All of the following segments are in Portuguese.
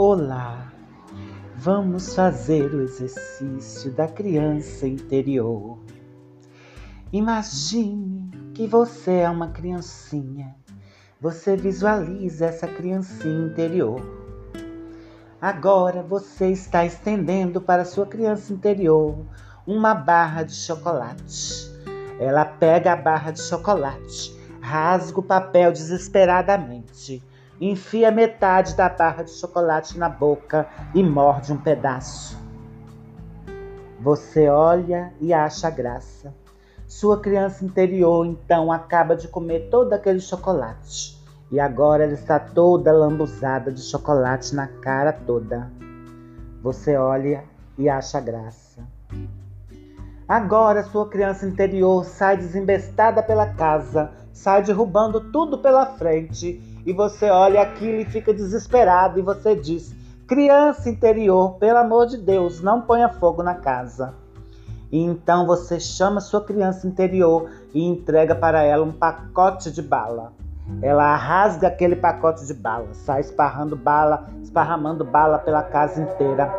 Olá, vamos fazer o exercício da criança interior. Imagine que você é uma criancinha. Você visualiza essa criancinha interior. Agora você está estendendo para sua criança interior uma barra de chocolate. Ela pega a barra de chocolate, rasga o papel desesperadamente enfia metade da barra de chocolate na boca e morde um pedaço. Você olha e acha graça. Sua criança interior então acaba de comer todo aquele chocolate e agora ela está toda lambuzada de chocolate na cara toda. Você olha e acha graça. Agora sua criança interior sai desembestada pela casa, sai derrubando tudo pela frente e você olha aquilo e fica desesperado e você diz: Criança interior, pelo amor de Deus, não ponha fogo na casa. E então você chama sua criança interior e entrega para ela um pacote de bala. Ela rasga aquele pacote de bala, sai esparrando bala, esparramando bala pela casa inteira.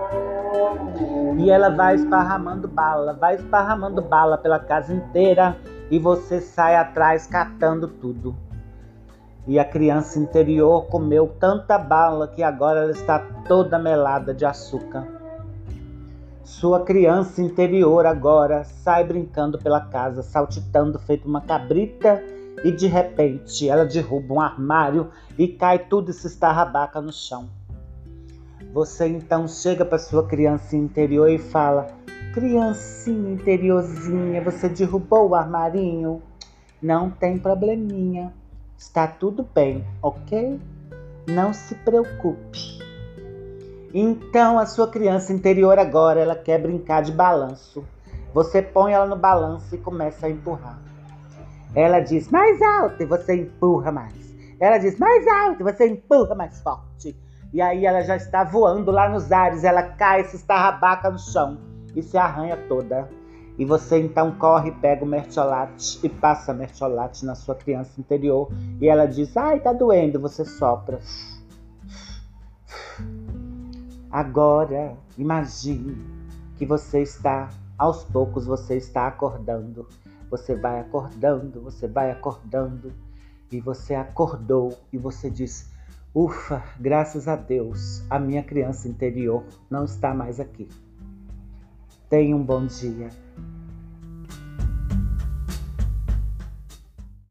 E ela vai esparramando bala, vai esparramando bala pela casa inteira e você sai atrás catando tudo. E a criança interior comeu tanta bala que agora ela está toda melada de açúcar. Sua criança interior agora sai brincando pela casa, saltitando feito uma cabrita, e de repente ela derruba um armário e cai tudo e se estarrabaca no chão. Você então chega para sua criança interior e fala: Criancinha interiorzinha, você derrubou o armarinho? Não tem probleminha. Está tudo bem, ok? Não se preocupe. Então a sua criança interior agora ela quer brincar de balanço. Você põe ela no balanço e começa a empurrar. Ela diz mais alto e você empurra mais. Ela diz mais alto e você empurra mais forte. E aí ela já está voando lá nos ares, ela cai, se estarrabaca no chão e se arranha toda. E você então corre, pega o mertiolate e passa mertiolate na sua criança interior. E ela diz: Ai, tá doendo. Você sopra. Agora, imagine que você está, aos poucos, você está acordando. Você vai acordando, você vai acordando. E você acordou e você diz: Ufa, graças a Deus, a minha criança interior não está mais aqui. Tenha um bom dia.